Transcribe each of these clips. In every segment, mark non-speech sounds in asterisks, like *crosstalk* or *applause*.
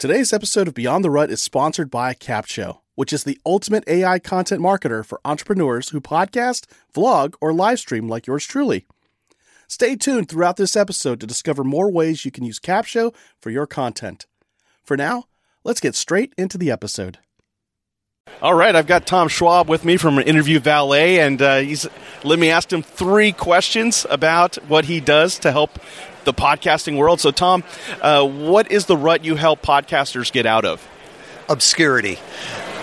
Today's episode of Beyond the Rut is sponsored by Capsho, which is the ultimate AI content marketer for entrepreneurs who podcast, vlog, or live stream like yours truly. Stay tuned throughout this episode to discover more ways you can use Capsho for your content. For now, let's get straight into the episode. All right, I've got Tom Schwab with me from Interview Valet, and uh, he's let me ask him three questions about what he does to help the podcasting world. So, Tom, uh, what is the rut you help podcasters get out of? Obscurity,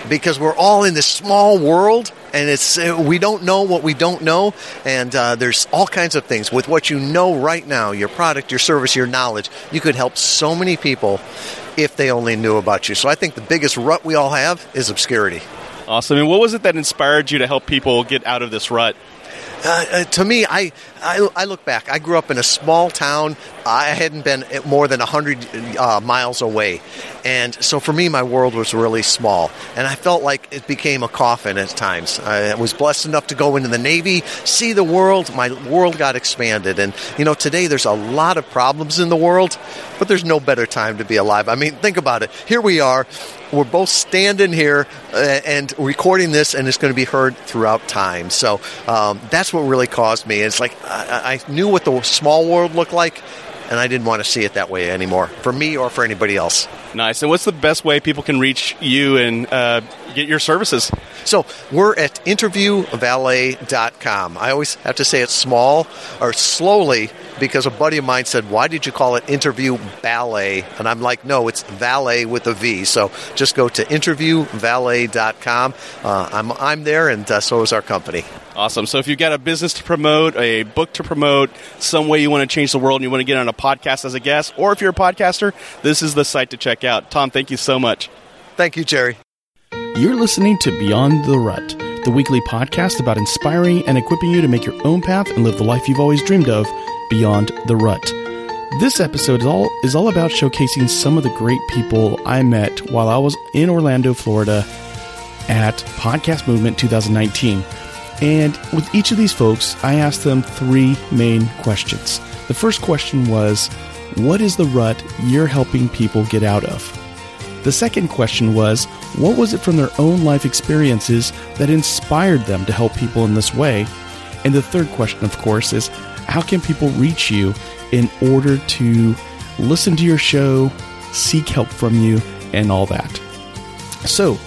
because we're all in this small world, and it's uh, we don't know what we don't know, and uh, there's all kinds of things with what you know right now, your product, your service, your knowledge. You could help so many people if they only knew about you. So, I think the biggest rut we all have is obscurity. Awesome. And what was it that inspired you to help people get out of this rut? Uh, uh, to me, I, I, I look back. I grew up in a small town. I hadn't been more than hundred uh, miles away, and so for me, my world was really small. And I felt like it became a coffin at times. I was blessed enough to go into the Navy, see the world. My world got expanded, and you know, today there's a lot of problems in the world, but there's no better time to be alive. I mean, think about it. Here we are we're both standing here uh, and recording this, and it's going to be heard throughout time. So um, that's what really caused me. It's like I, I, knew what the small world looked like, and I didn't want to see it that way anymore for me or for anybody else. Nice. And what's the best way people can reach you and uh, get your services? So we're at interviewvalet.com. I always have to say it small or slowly because a buddy of mine said, Why did you call it interview ballet? And I'm like, No, it's valet with a V. So just go to interviewvalet.com. Uh, I'm, I'm there, and uh, so is our company. Awesome. So if you've got a business to promote, a book to promote, some way you want to change the world and you want to get on a podcast as a guest, or if you're a podcaster, this is the site to check out. Tom, thank you so much. Thank you, Jerry. You're listening to Beyond the Rut, the weekly podcast about inspiring and equipping you to make your own path and live the life you've always dreamed of beyond the rut. This episode is all is all about showcasing some of the great people I met while I was in Orlando, Florida at Podcast Movement 2019. And with each of these folks, I asked them three main questions. The first question was, What is the rut you're helping people get out of? The second question was, What was it from their own life experiences that inspired them to help people in this way? And the third question, of course, is, How can people reach you in order to listen to your show, seek help from you, and all that? So,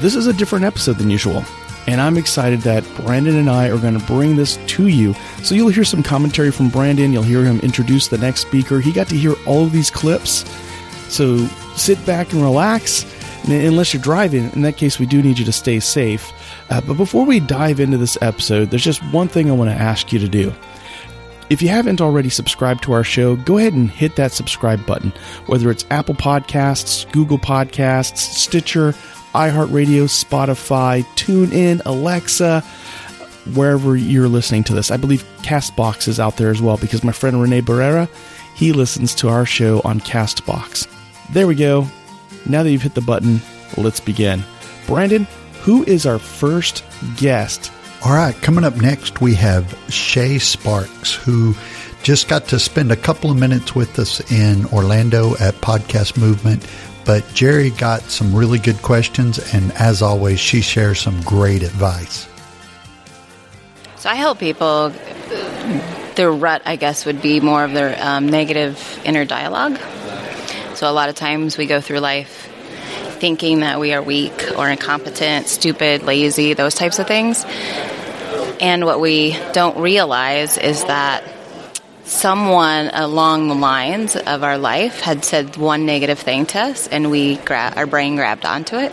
this is a different episode than usual and I'm excited that Brandon and I are going to bring this to you. So you'll hear some commentary from Brandon, you'll hear him introduce the next speaker. He got to hear all of these clips. So sit back and relax. Unless you're driving, in that case, we do need you to stay safe. Uh, but before we dive into this episode, there's just one thing I want to ask you to do. If you haven't already subscribed to our show, go ahead and hit that subscribe button, whether it's Apple Podcasts, Google Podcasts, Stitcher, iHeartRadio, Spotify, TuneIn, Alexa, wherever you're listening to this. I believe Castbox is out there as well because my friend Rene Barrera, he listens to our show on Castbox. There we go. Now that you've hit the button, let's begin. Brandon, who is our first guest? All right, coming up next, we have Shay Sparks, who just got to spend a couple of minutes with us in Orlando at Podcast Movement. But Jerry got some really good questions, and as always, she shares some great advice. So I help people. Their rut, I guess, would be more of their um, negative inner dialogue. So a lot of times we go through life thinking that we are weak or incompetent, stupid, lazy, those types of things. And what we don't realize is that someone along the lines of our life had said one negative thing to us and we gra- our brain grabbed onto it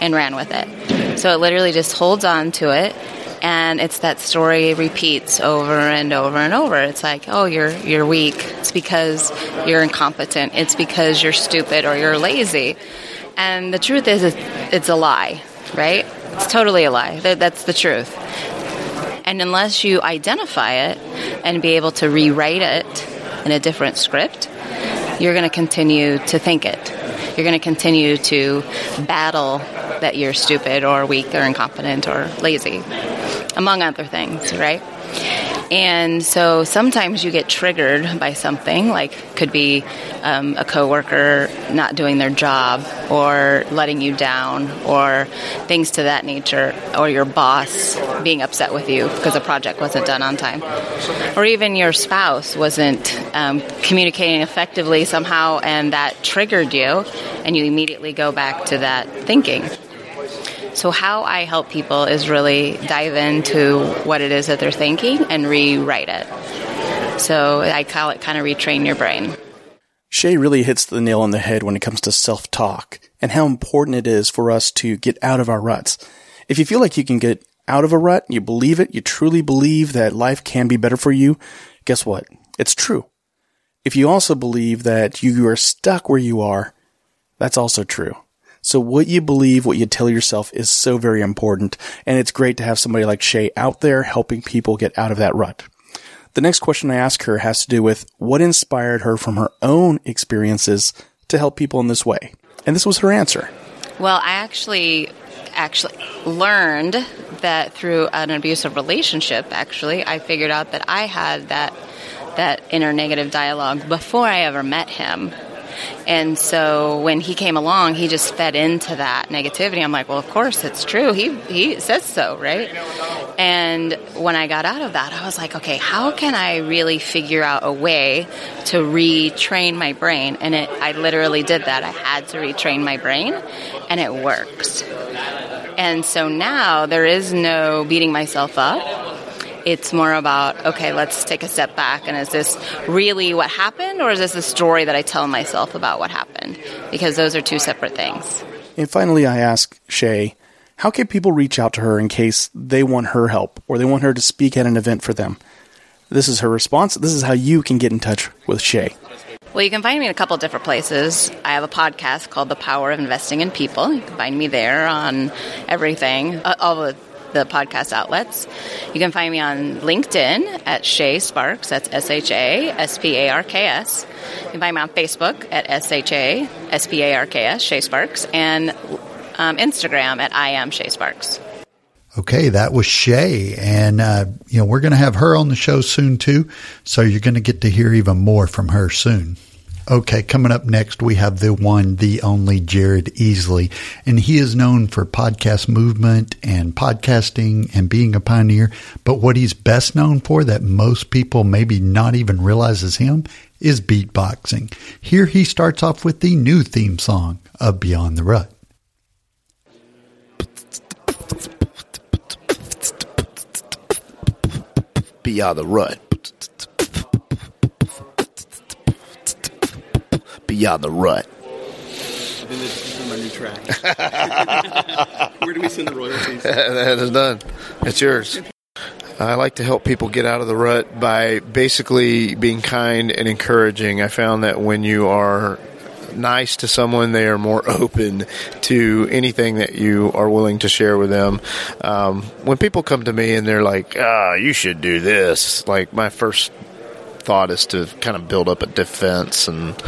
and ran with it. So it literally just holds on to it and it's that story repeats over and over and over. It's like oh you're you're weak. It's because you're incompetent. It's because you're stupid or you're lazy. And the truth is it's a lie right? It's totally a lie. That's the truth and unless you identify it and be able to rewrite it in a different script, you're going to continue to think it. You're going to continue to battle that you're stupid or weak or incompetent or lazy, among other things, right? And so sometimes you get triggered by something, like could be um, a coworker not doing their job or letting you down or things to that nature, or your boss being upset with you because a project wasn't done on time, or even your spouse wasn't um, communicating effectively somehow and that triggered you, and you immediately go back to that thinking. So, how I help people is really dive into what it is that they're thinking and rewrite it. So, I call it kind of retrain your brain. Shay really hits the nail on the head when it comes to self talk and how important it is for us to get out of our ruts. If you feel like you can get out of a rut, you believe it, you truly believe that life can be better for you, guess what? It's true. If you also believe that you are stuck where you are, that's also true. So what you believe, what you tell yourself is so very important. And it's great to have somebody like Shay out there helping people get out of that rut. The next question I ask her has to do with what inspired her from her own experiences to help people in this way. And this was her answer. Well, I actually actually learned that through an abusive relationship actually I figured out that I had that that inner negative dialogue before I ever met him and so when he came along, he just fed into that negativity. I'm like, well, of course it's true. He he says so, right? And when I got out of that, I was like, okay, how can I really figure out a way to retrain my brain? And it, I literally did that. I had to retrain my brain, and it works. And so now there is no beating myself up it's more about, okay, let's take a step back and is this really what happened or is this a story that I tell myself about what happened? Because those are two separate things. And finally, I ask Shay, how can people reach out to her in case they want her help or they want her to speak at an event for them? This is her response. This is how you can get in touch with Shay. Well, you can find me in a couple different places. I have a podcast called The Power of Investing in People. You can find me there on everything, uh, all the the podcast outlets. You can find me on LinkedIn at Shay Sparks. That's S H A S P A R K S. You can find me on Facebook at S H A S P A R K S, Shay Sparks, and um, Instagram at I am Shay Sparks. Okay, that was Shay, and uh, you know we're going to have her on the show soon too, so you're going to get to hear even more from her soon. Okay, coming up next, we have the one, the only Jared Easley. And he is known for podcast movement and podcasting and being a pioneer. But what he's best known for that most people maybe not even realize is him is beatboxing. Here he starts off with the new theme song of Beyond the Rut. Beyond the Rut. Beyond the Rut. my new track. *laughs* Where do we send the royalties? *laughs* that is done. It's yours. I like to help people get out of the rut by basically being kind and encouraging. I found that when you are nice to someone, they are more *laughs* open to anything that you are willing to share with them. Um, when people come to me and they're like, "Ah, you should do this," like my first thought is to kind of build up a defense and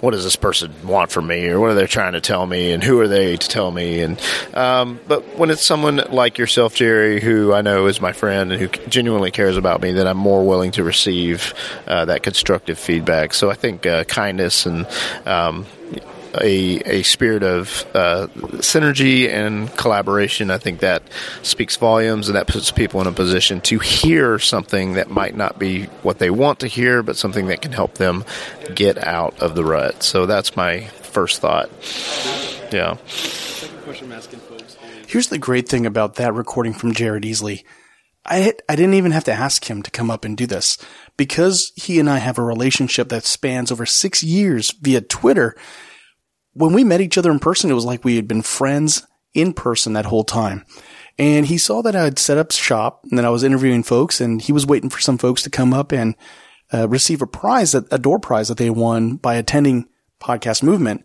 what does this person want from me or what are they trying to tell me and who are they to tell me? And um, but when it's someone like yourself jerry who i know is my friend and who genuinely cares about me then i'm more willing to receive uh, that constructive feedback. So i think uh, kindness and um, a, a spirit of uh, synergy and collaboration. I think that speaks volumes and that puts people in a position to hear something that might not be what they want to hear, but something that can help them get out of the rut. So that's my first thought. Yeah. Here's the great thing about that recording from Jared Easley. I, I didn't even have to ask him to come up and do this. Because he and I have a relationship that spans over six years via Twitter, when we met each other in person, it was like we had been friends in person that whole time. And he saw that I had set up shop and that I was interviewing folks and he was waiting for some folks to come up and uh, receive a prize, that, a door prize that they won by attending podcast movement.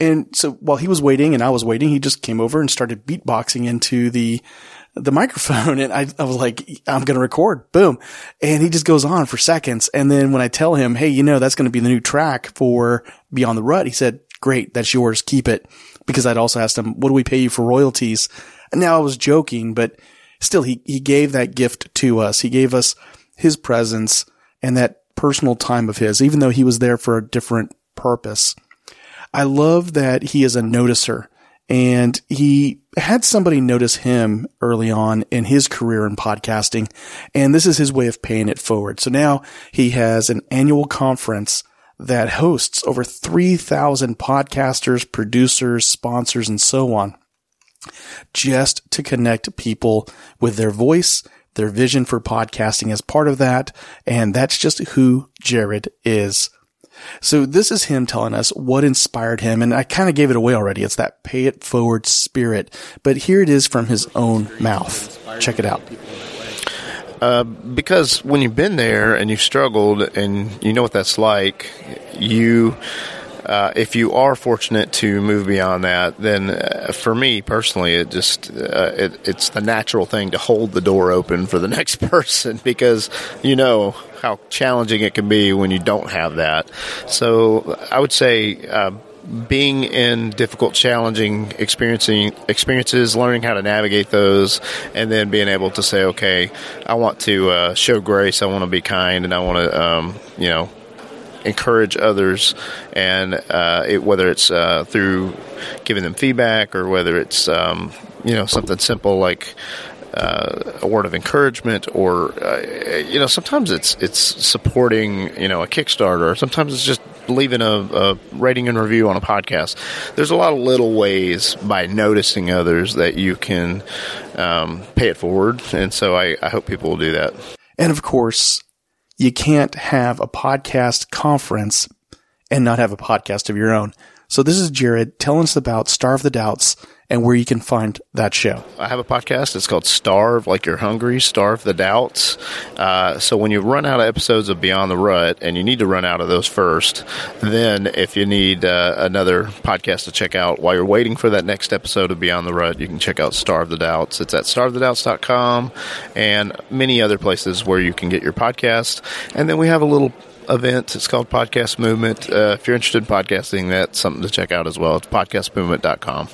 And so while he was waiting and I was waiting, he just came over and started beatboxing into the, the microphone. *laughs* And I, I was like, I'm going to record. Boom. And he just goes on for seconds. And then when I tell him, Hey, you know, that's going to be the new track for Beyond the Rut, he said, great, that's yours, keep it. Because I'd also asked him, what do we pay you for royalties? And now I was joking, but still he, he gave that gift to us. He gave us his presence and that personal time of his, even though he was there for a different purpose. I love that he is a noticer and he had somebody notice him early on in his career in podcasting. And this is his way of paying it forward. So now he has an annual conference that hosts over 3,000 podcasters, producers, sponsors, and so on just to connect people with their voice, their vision for podcasting as part of that. And that's just who Jared is. So this is him telling us what inspired him. And I kind of gave it away already. It's that pay it forward spirit, but here it is from his own mouth. Check it out. Uh, because when you've been there and you've struggled and you know what that's like, you uh, if you are fortunate to move beyond that, then uh, for me personally, it just uh, it, it's the natural thing to hold the door open for the *laughs* next person because you know how challenging it can be when you don't have that. So I would say uh, being in difficult, challenging experiencing experiences, learning how to navigate those, and then being able to say, okay, I want to uh, show grace, I want to be kind, and I want to, um, you know, encourage others, and uh, it, whether it's uh, through giving them feedback or whether it's um, you know something simple like. Uh, a word of encouragement, or uh, you know, sometimes it's it's supporting you know a Kickstarter. Sometimes it's just leaving a, a, rating and review on a podcast. There's a lot of little ways by noticing others that you can um, pay it forward, and so I, I hope people will do that. And of course, you can't have a podcast conference and not have a podcast of your own. So this is Jared telling us about Starve the Doubts and where you can find that show. I have a podcast. It's called Starve Like You're Hungry, Starve the Doubts. Uh, so when you run out of episodes of Beyond the Rut, and you need to run out of those first, then if you need uh, another podcast to check out while you're waiting for that next episode of Beyond the Rut, you can check out Starve the Doubts. It's at starvethedoubts.com and many other places where you can get your podcast. And then we have a little event. It's called Podcast Movement. Uh, if you're interested in podcasting, that's something to check out as well. It's podcastmovement.com.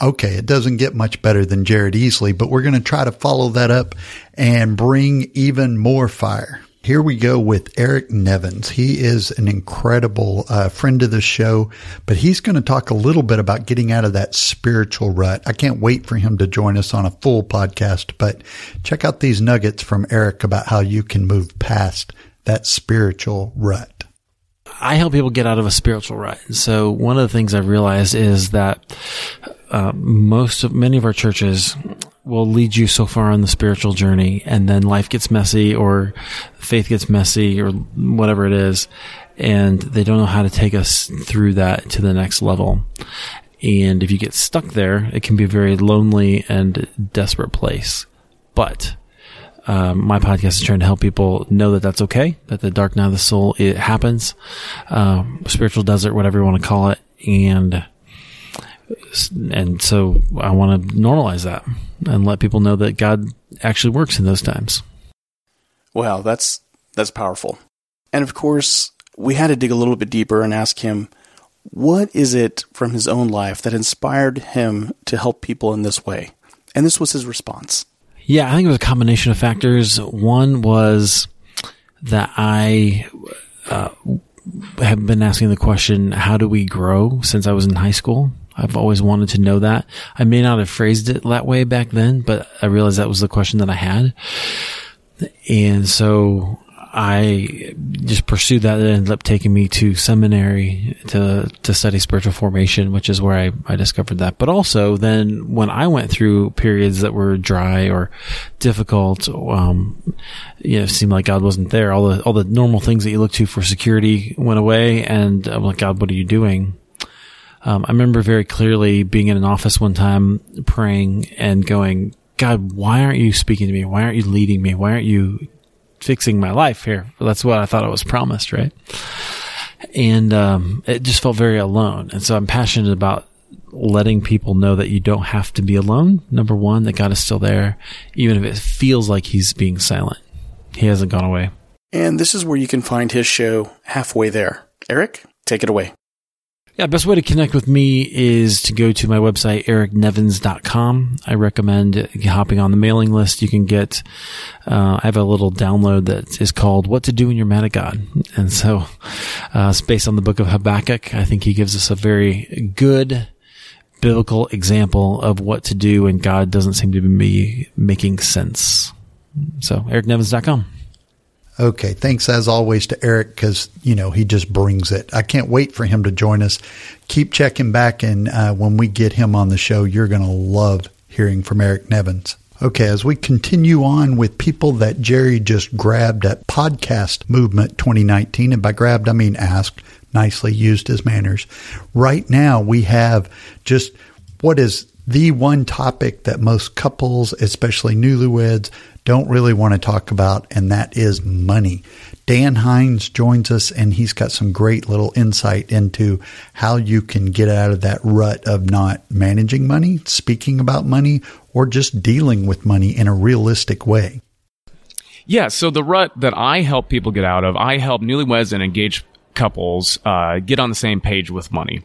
Okay, it doesn't get much better than Jared Easley, but we're going to try to follow that up and bring even more fire. Here we go with Eric Nevins. He is an incredible uh, friend of the show, but he's going to talk a little bit about getting out of that spiritual rut. I can't wait for him to join us on a full podcast, but check out these nuggets from Eric about how you can move past that spiritual rut. I help people get out of a spiritual rut. So one of the things I've realized is that uh, most of many of our churches will lead you so far on the spiritual journey, and then life gets messy, or faith gets messy, or whatever it is, and they don't know how to take us through that to the next level. And if you get stuck there, it can be a very lonely and desperate place. But um, my podcast is trying to help people know that that's okay, that the dark night of the soul it happens, um, spiritual desert, whatever you want to call it, and and so I want to normalize that and let people know that God actually works in those times. Wow, that's that's powerful. And of course, we had to dig a little bit deeper and ask him what is it from his own life that inspired him to help people in this way? And this was his response. Yeah, I think it was a combination of factors. One was that I uh, have been asking the question, how do we grow since I was in high school? I've always wanted to know that. I may not have phrased it that way back then, but I realized that was the question that I had. And so I just pursued that. It ended up taking me to seminary to to study spiritual formation, which is where I, I discovered that. But also then when I went through periods that were dry or difficult, um, you know, it seemed like God wasn't there. All the all the normal things that you look to for security went away, and I'm like, God, what are you doing? Um, I remember very clearly being in an office one time praying and going, God, why aren't you speaking to me? Why aren't you leading me? Why aren't you fixing my life here? Well, that's what I thought I was promised, right? And um, it just felt very alone. And so I'm passionate about letting people know that you don't have to be alone. Number one, that God is still there, even if it feels like He's being silent. He hasn't gone away. And this is where you can find his show halfway there. Eric, take it away. Yeah, best way to connect with me is to go to my website, ericnevins.com. I recommend hopping on the mailing list. You can get, uh, I have a little download that is called What to Do When You're Mad at God. And so, uh, it's based on the book of Habakkuk. I think he gives us a very good biblical example of what to do when God doesn't seem to be making sense. So, ericnevins.com. Okay, thanks as always to Eric because you know he just brings it. I can't wait for him to join us. Keep checking back, and uh, when we get him on the show, you're going to love hearing from Eric Nevins. Okay, as we continue on with people that Jerry just grabbed at Podcast Movement 2019, and by grabbed I mean asked, nicely used his manners. Right now, we have just what is the one topic that most couples, especially newlyweds, don't really want to talk about, and that is money. Dan Hines joins us, and he's got some great little insight into how you can get out of that rut of not managing money, speaking about money, or just dealing with money in a realistic way. Yeah, so the rut that I help people get out of, I help newlyweds and engaged couples uh, get on the same page with money.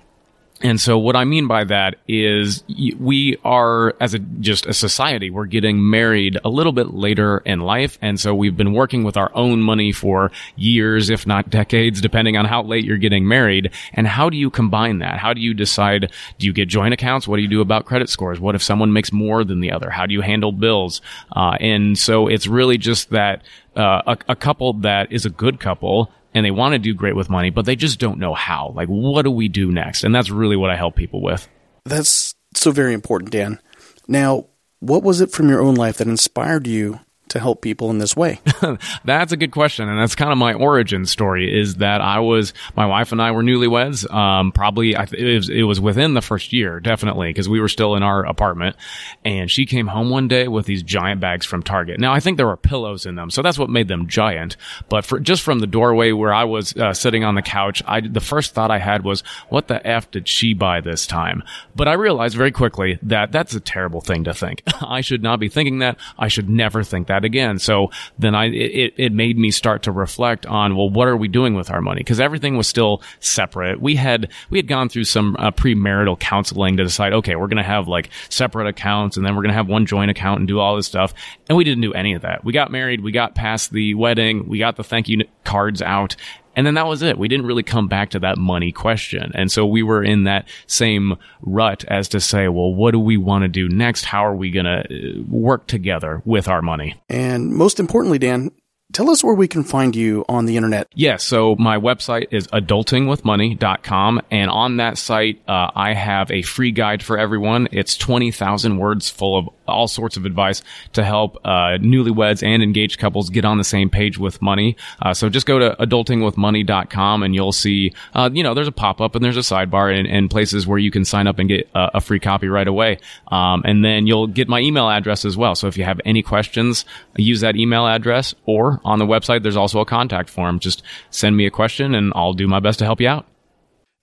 And so what I mean by that is we are as a just a society we're getting married a little bit later in life. And so we've been working with our own money for years if not decades depending on how late you're getting married. And how do you combine that? How do you decide do you get joint accounts? What do you do about credit scores? What if someone makes more than the other? How do you handle bills? Uh, and so it's really just that uh, a, a couple that is a good couple and they want to do great with money, but they just don't know how. Like, what do we do next? And that's really what I help people with. That's so very important, Dan. Now, what was it from your own life that inspired you to help people in this way? *laughs* that's a good question, and that's kind of my origin story. Is that I was my wife and I were newlyweds. Um, probably it was, it was within the first year, definitely, because we were still in our apartment. And she came home one day with these giant bags from Target. Now I think there were pillows in them, so that's what made them giant. But for just from the doorway where I was uh, sitting on the couch, I the first thought I had was, "What the f did she buy this time?" But I realized very quickly that that's a terrible thing to think. *laughs* I should not be thinking that. I should never think that that again. So then I, it, it made me start to reflect on, well, what are we doing with our money? Cause everything was still separate. We had, we had gone through some uh, premarital counseling to decide, okay, we're going to have like separate accounts and then we're going to have one joint account and do all this stuff. And we didn't do any of that. We got married. We got past the wedding. We got the thank you cards out and then that was it. We didn't really come back to that money question. And so we were in that same rut as to say, well, what do we want to do next? How are we going to uh, work together with our money? And most importantly, Dan, Tell us where we can find you on the internet. Yes. Yeah, so my website is adultingwithmoney.com. And on that site, uh, I have a free guide for everyone. It's 20,000 words full of all sorts of advice to help uh, newlyweds and engaged couples get on the same page with money. Uh, so just go to adultingwithmoney.com and you'll see, uh, you know, there's a pop up and there's a sidebar and, and, places where you can sign up and get a, a free copy right away. Um, and then you'll get my email address as well. So if you have any questions, use that email address or on the website, there's also a contact form. Just send me a question and I'll do my best to help you out.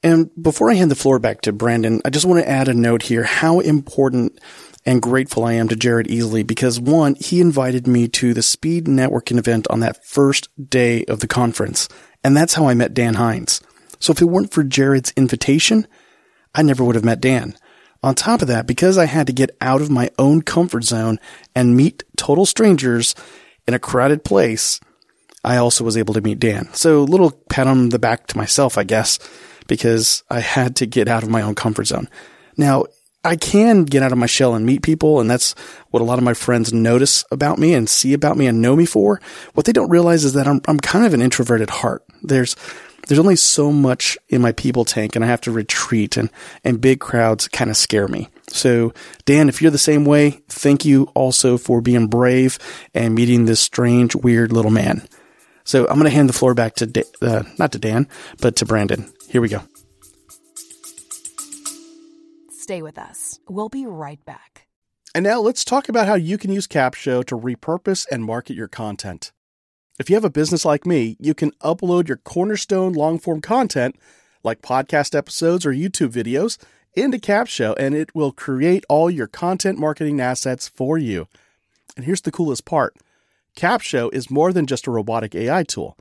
And before I hand the floor back to Brandon, I just want to add a note here how important and grateful I am to Jared Easley because one, he invited me to the speed networking event on that first day of the conference. And that's how I met Dan Hines. So if it weren't for Jared's invitation, I never would have met Dan. On top of that, because I had to get out of my own comfort zone and meet total strangers, in a crowded place, I also was able to meet Dan. So little pat on the back to myself, I guess, because I had to get out of my own comfort zone. Now, I can get out of my shell and meet people, and that's what a lot of my friends notice about me and see about me and know me for. What they don't realize is that I'm, I'm kind of an introverted heart. There's, there's only so much in my people tank and I have to retreat and, and big crowds kind of scare me. So, Dan, if you're the same way, thank you also for being brave and meeting this strange, weird little man. So I'm going to hand the floor back to, da- uh, not to Dan, but to Brandon. Here we go. Stay with us. We'll be right back. And now let's talk about how you can use Capsho to repurpose and market your content. If you have a business like me, you can upload your cornerstone long form content, like podcast episodes or YouTube videos, into Capsho and it will create all your content marketing assets for you. And here's the coolest part Capsho is more than just a robotic AI tool,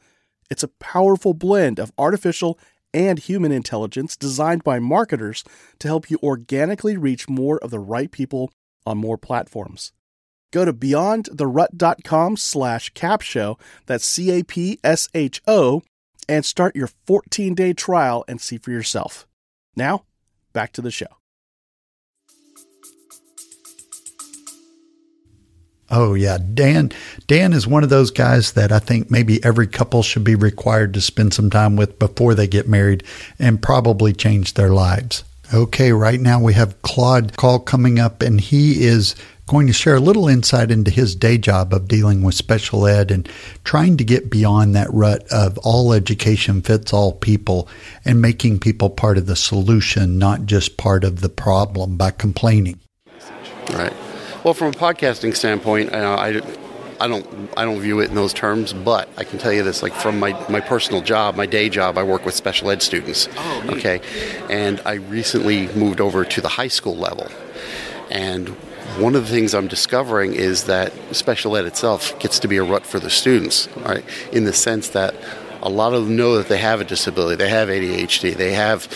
it's a powerful blend of artificial and human intelligence designed by marketers to help you organically reach more of the right people on more platforms. Go to beyondtherut.com slash capsho, that's C-A-P-S-H-O, and start your 14-day trial and see for yourself. Now, back to the show. Oh yeah, Dan. Dan is one of those guys that I think maybe every couple should be required to spend some time with before they get married, and probably change their lives. Okay, right now we have Claude Call coming up, and he is going to share a little insight into his day job of dealing with special ed and trying to get beyond that rut of all education fits all people and making people part of the solution, not just part of the problem by complaining. Right. Well, from a podcasting standpoint, uh, I, I don't I don't view it in those terms, but I can tell you this: like from my, my personal job, my day job, I work with special ed students. Oh, okay, and I recently moved over to the high school level, and one of the things I'm discovering is that special ed itself gets to be a rut for the students, right? In the sense that a lot of them know that they have a disability, they have ADHD, they have,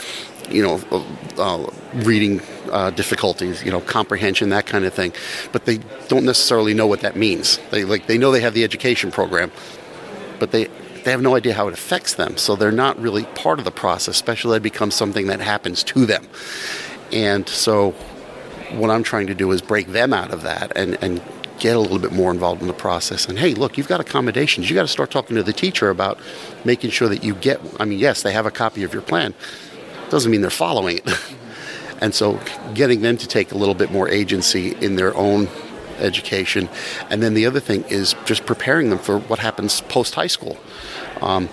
you know, uh, uh, reading uh, difficulties, you know, comprehension, that kind of thing, but they don't necessarily know what that means. They like they know they have the education program, but they they have no idea how it affects them, so they're not really part of the process. Special ed becomes something that happens to them, and so what I'm trying to do is break them out of that and, and get a little bit more involved in the process. And hey, look, you've got accommodations. You've got to start talking to the teacher about making sure that you get. I mean, yes, they have a copy of your plan. Doesn't mean they're following it. *laughs* and so, getting them to take a little bit more agency in their own education. And then the other thing is just preparing them for what happens post high school. Um,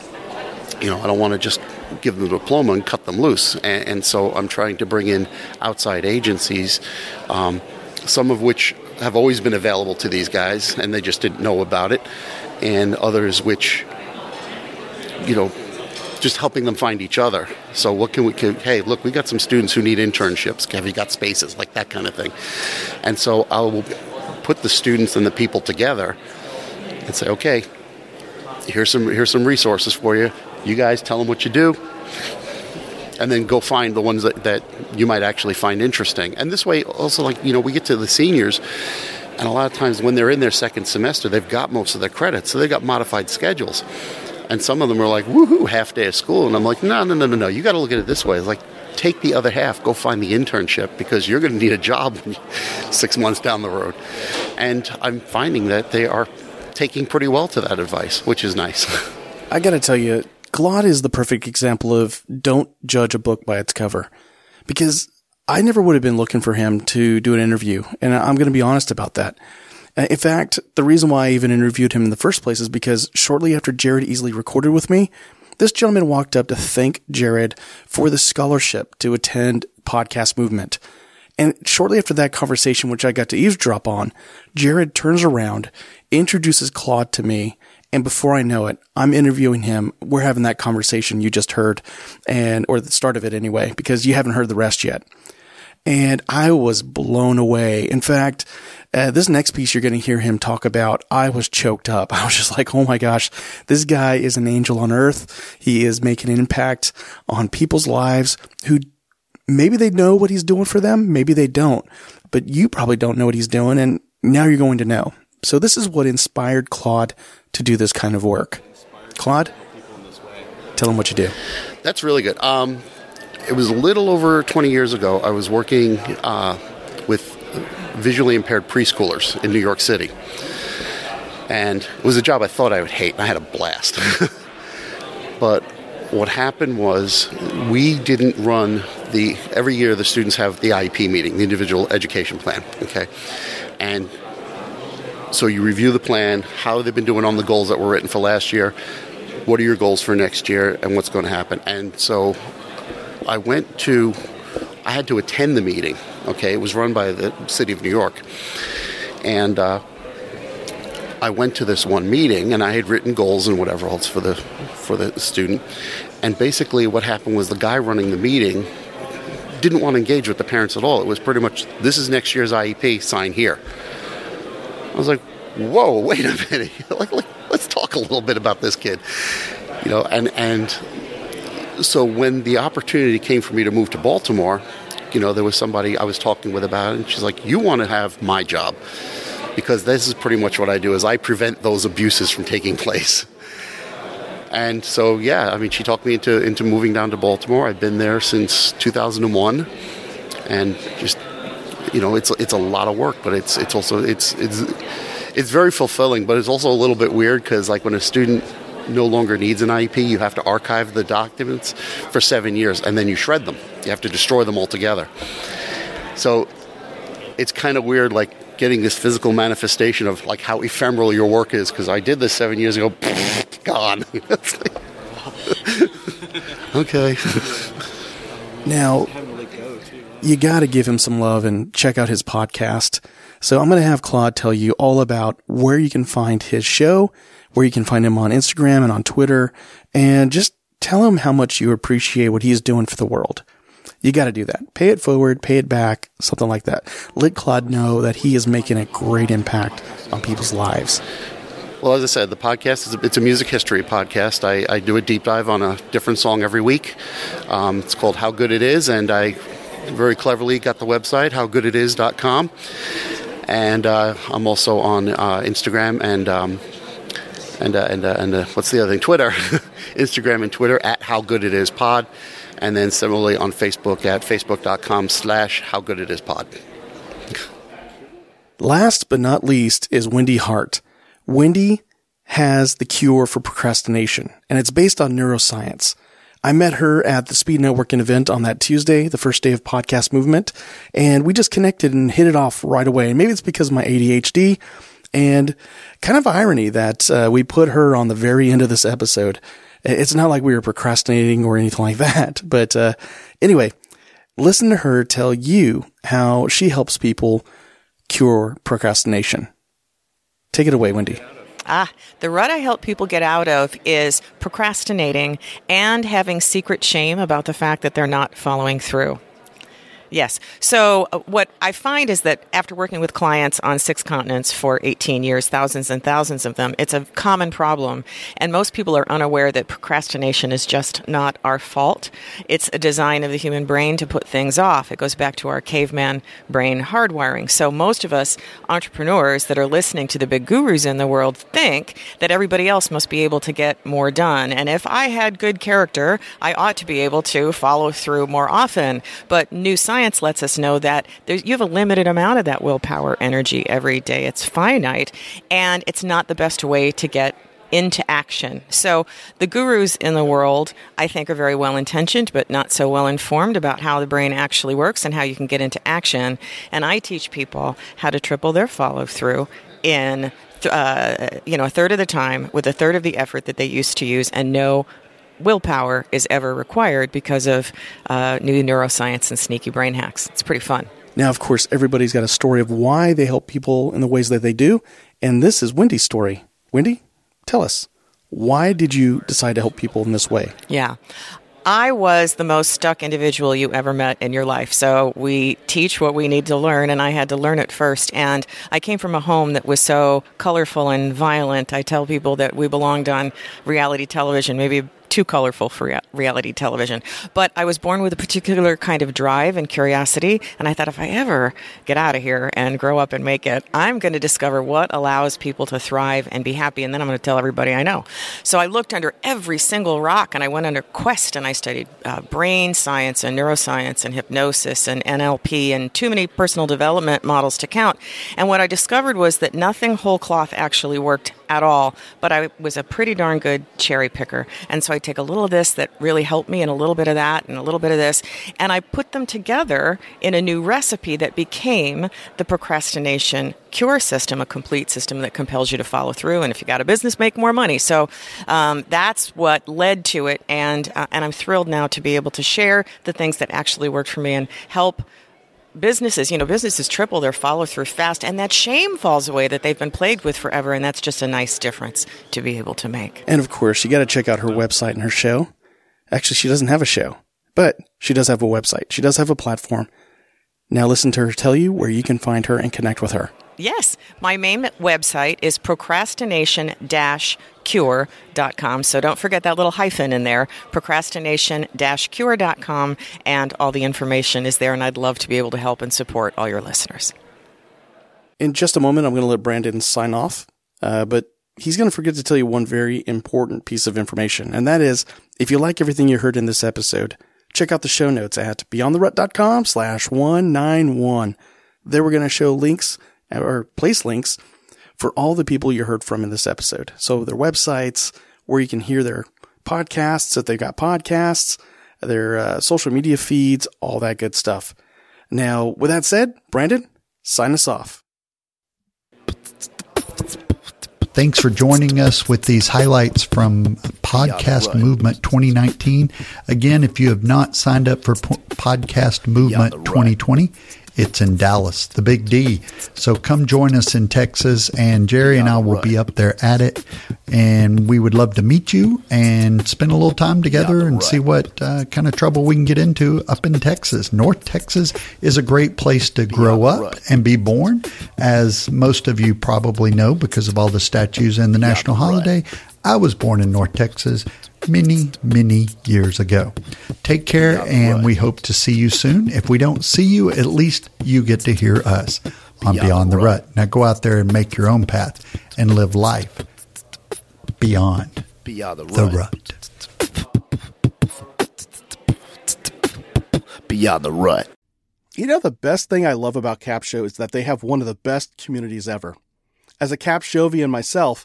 you know, I don't want to just give them a diploma and cut them loose. And, and so I'm trying to bring in outside agencies, um, some of which have always been available to these guys and they just didn't know about it, and others which, you know, just helping them find each other. So what can we? Can, hey, look, we got some students who need internships. Have you got spaces like that kind of thing? And so I will put the students and the people together and say, okay, here's some here's some resources for you. You guys tell them what you do, and then go find the ones that, that you might actually find interesting. And this way, also, like you know, we get to the seniors. And a lot of times, when they're in their second semester, they've got most of their credits, so they've got modified schedules. And some of them are like, woohoo, half day of school. And I'm like, no, no, no, no, no. You got to look at it this way. It's like, take the other half, go find the internship because you're going to need a job *laughs* six months down the road. And I'm finding that they are taking pretty well to that advice, which is nice. *laughs* I got to tell you, Claude is the perfect example of don't judge a book by its cover. Because I never would have been looking for him to do an interview. And I'm going to be honest about that. Uh, in fact, the reason why I even interviewed him in the first place is because shortly after Jared Easley recorded with me, this gentleman walked up to thank Jared for the scholarship to attend podcast movement. And shortly after that conversation, which I got to eavesdrop on, Jared turns around, introduces Claude to me, and before I know it, I'm interviewing him. We're having that conversation you just heard, and or the start of it anyway, because you haven't heard the rest yet. And I was blown away. In fact, uh, this next piece you're going to hear him talk about, I was choked up. *laughs* I was just like, oh my gosh, this guy is an angel on earth. He is making an impact on people's lives who maybe they know what he's doing for them, maybe they don't, but you probably don't know what he's doing, and now you're going to know. So this is what inspired Claude to do this kind of work. Claude, tell him what you do. That's really good. Um, it was a little over 20 years ago. I was working uh, with visually impaired preschoolers in New York City. And it was a job I thought I would hate, and I had a blast. *laughs* but what happened was we didn't run the every year the students have the IEP meeting, the individual education plan, okay? And so you review the plan, how they've been doing on the goals that were written for last year, what are your goals for next year, and what's going to happen. And so I went to, I had to attend the meeting. Okay, it was run by the city of New York, and uh, I went to this one meeting, and I had written goals and whatever else for the for the student. And basically, what happened was the guy running the meeting didn't want to engage with the parents at all. It was pretty much, this is next year's IEP, sign here. I was like, whoa, wait a *laughs* minute. *laughs* like, like, let's talk a little bit about this kid. You know, and, and so when the opportunity came for me to move to Baltimore, you know, there was somebody I was talking with about it, and she's like, "You want to have my job." Because this is pretty much what I do is I prevent those abuses from taking *laughs* place. And so, yeah, I mean, she talked me into into moving down to Baltimore. I've been there since 2001, and just you know, it's it's a lot of work, but it's it's also it's it's it's very fulfilling. But it's also a little bit weird because like when a student no longer needs an IEP, you have to archive the documents for seven years, and then you shred them. You have to destroy them altogether. So it's kind of weird, like getting this physical manifestation of like how ephemeral your work is. Because I did this seven years ago, *laughs* gone. *laughs* *laughs* okay. Now, you got to give him some love and check out his podcast. So I'm going to have Claude tell you all about where you can find his show, where you can find him on Instagram and on Twitter, and just tell him how much you appreciate what he's doing for the world. You got to do that. Pay it forward, pay it back, something like that. Let Claude know that he is making a great impact on people's lives. Well, as I said, the podcast is a, it's a music history podcast. I, I, do a deep dive on a different song every week. Um, it's called How Good It Is, and I very cleverly got the website howgooditis.com. And uh, I'm also on uh, Instagram and um, and uh, and uh, and uh, what's the other thing? Twitter, *laughs* Instagram and Twitter at How Good It Is Pod, and then similarly on Facebook at facebook.com slash How Good It Is Pod. Last but not least is Wendy Hart. Wendy has the cure for procrastination, and it's based on neuroscience. I met her at the Speed Networking event on that Tuesday, the first day of podcast movement, and we just connected and hit it off right away. And maybe it's because of my ADHD and kind of irony that uh, we put her on the very end of this episode. It's not like we were procrastinating or anything like *laughs* that. But uh, anyway, listen to her tell you how she helps people cure procrastination. Take it away, Wendy. Ah, the rut I help people get out of is procrastinating and having secret shame about the fact that they're not following through. Yes. So uh, what I find is that after working with clients on six continents for 18 years, thousands and thousands of them, it's a common problem. And most people are unaware that procrastination is just not our fault. It's a design of the human brain to put things off. It goes back to our caveman brain hardwiring. So most of us entrepreneurs that are listening to the big gurus in the world think that everybody else must be able to get more done. And if I had good character, I ought to be able to follow through more often. But new science science lets us know that you have a limited amount of that willpower energy every day. It's finite, and it's not the best way to get into action. So the gurus in the world, I think, are very well intentioned, but not so well informed about how the brain actually works and how you can get into action. And I teach people how to triple their follow through in uh, you know a third of the time with a third of the effort that they used to use and no willpower is ever required because of uh, new neuroscience and sneaky brain hacks. It's pretty fun. Now, of course, everybody's got a story of why they help people in the ways that they do. And this is Wendy's story. Wendy, tell us, why did you decide to help people in this way? Yeah. I was the most stuck individual you ever met in your life. So we teach what we need to learn, and I had to learn it first. And I came from a home that was so colorful and violent. I tell people that we belonged on reality television, maybe too colorful for reality television. But I was born with a particular kind of drive and curiosity, and I thought if I ever get out of here and grow up and make it, I'm going to discover what allows people to thrive and be happy, and then I'm going to tell everybody I know. So I looked under every single rock, and I went under Quest, and I studied uh, brain science and neuroscience and hypnosis and NLP and too many personal development models to count. And what I discovered was that nothing whole cloth actually worked at all, but I was a pretty darn good cherry picker. And so I take a little of this that really helped me and a little bit of that and a little bit of this, and I put them together in a new recipe that became the procrastination cure system, a complete system that compels you to follow through. And if you got a business, make more money. So um, that's what led to it. And, uh, and I'm thrilled now to be able to share the things that actually worked for me and help businesses, you know, businesses triple their follow through fast, and that shame falls away that they've been plagued with forever, and that's just a nice difference to be able to make. And of course, you got to check out her website and her show. Actually, she doesn't have a show, but she does have a website. She does have a platform. Now listen to her tell you where you can find her and connect with her. Yes, my main website is procrastination-cure.com. So don't forget that little hyphen in there, procrastination-cure.com, and all the information is there. And I'd love to be able to help and support all your listeners. In just a moment, I'm going to let Brandon sign off, uh, but he's going to forget to tell you one very important piece of information, and that is if you like everything you heard in this episode, check out the show notes at beyondtherut.com slash 191. There we're going to show links or place links for all the people you heard from in this episode. So their websites, where you can hear their podcasts, if they've got podcasts, their uh, social media feeds, all that good stuff. Now, with that said, Brandon, sign us off. Thanks for joining us with these highlights from Podcast Movement 2019. Again, if you have not signed up for P- Podcast Movement 2020, it's in Dallas, the Big D. So come join us in Texas, and Jerry and I will be up there at it. And we would love to meet you and spend a little time together and see what uh, kind of trouble we can get into up in Texas. North Texas is a great place to grow up and be born, as most of you probably know because of all the statues and the national holiday. I was born in North Texas many, many years ago. Take care, and we hope to see you soon. If we don't see you, at least you get to hear us on Beyond, the Rut. Now go out there and make your own path and live life beyond, Beyond the the rut. rut. Beyond the rut. You know, the best thing I love about Cap Capsho is that they have one of the best communities ever. As a Capshovian myself,